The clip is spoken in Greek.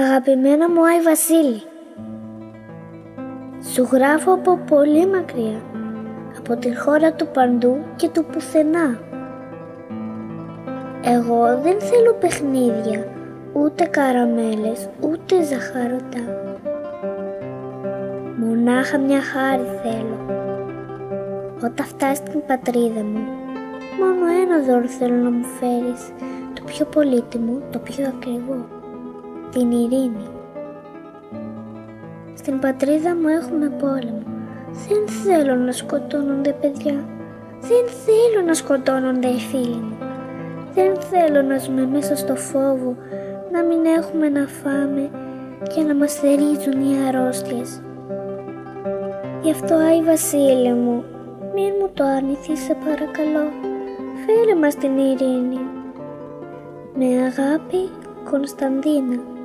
Αγαπημένα μου Άι Βασίλη. Σου γράφω από πολύ μακριά Από τη χώρα του παντού και του πουθενά. Εγώ δεν θέλω παιχνίδια Ούτε καραμέλες, ούτε ζαχαρωτά. Μονάχα μια χάρη θέλω. Όταν φτάσεις στην πατρίδα μου Μόνο ένα δώρο θέλω να μου φέρεις Το πιο πολύτιμο, το πιο ακριβό την ειρήνη. Στην πατρίδα μου έχουμε πόλεμο. Δεν θέλω να σκοτώνονται παιδιά. Δεν θέλω να σκοτώνονται οι φίλοι μου. Δεν θέλω να ζούμε μέσα στο φόβο, να μην έχουμε να φάμε και να μας θερίζουν οι αρρώστιες. Γι' αυτό, Άι Βασίλη μου, μην μου το αρνηθείς σε παρακαλώ. Φέρε μας την ειρήνη. Με αγάπη, Κωνσταντίνα.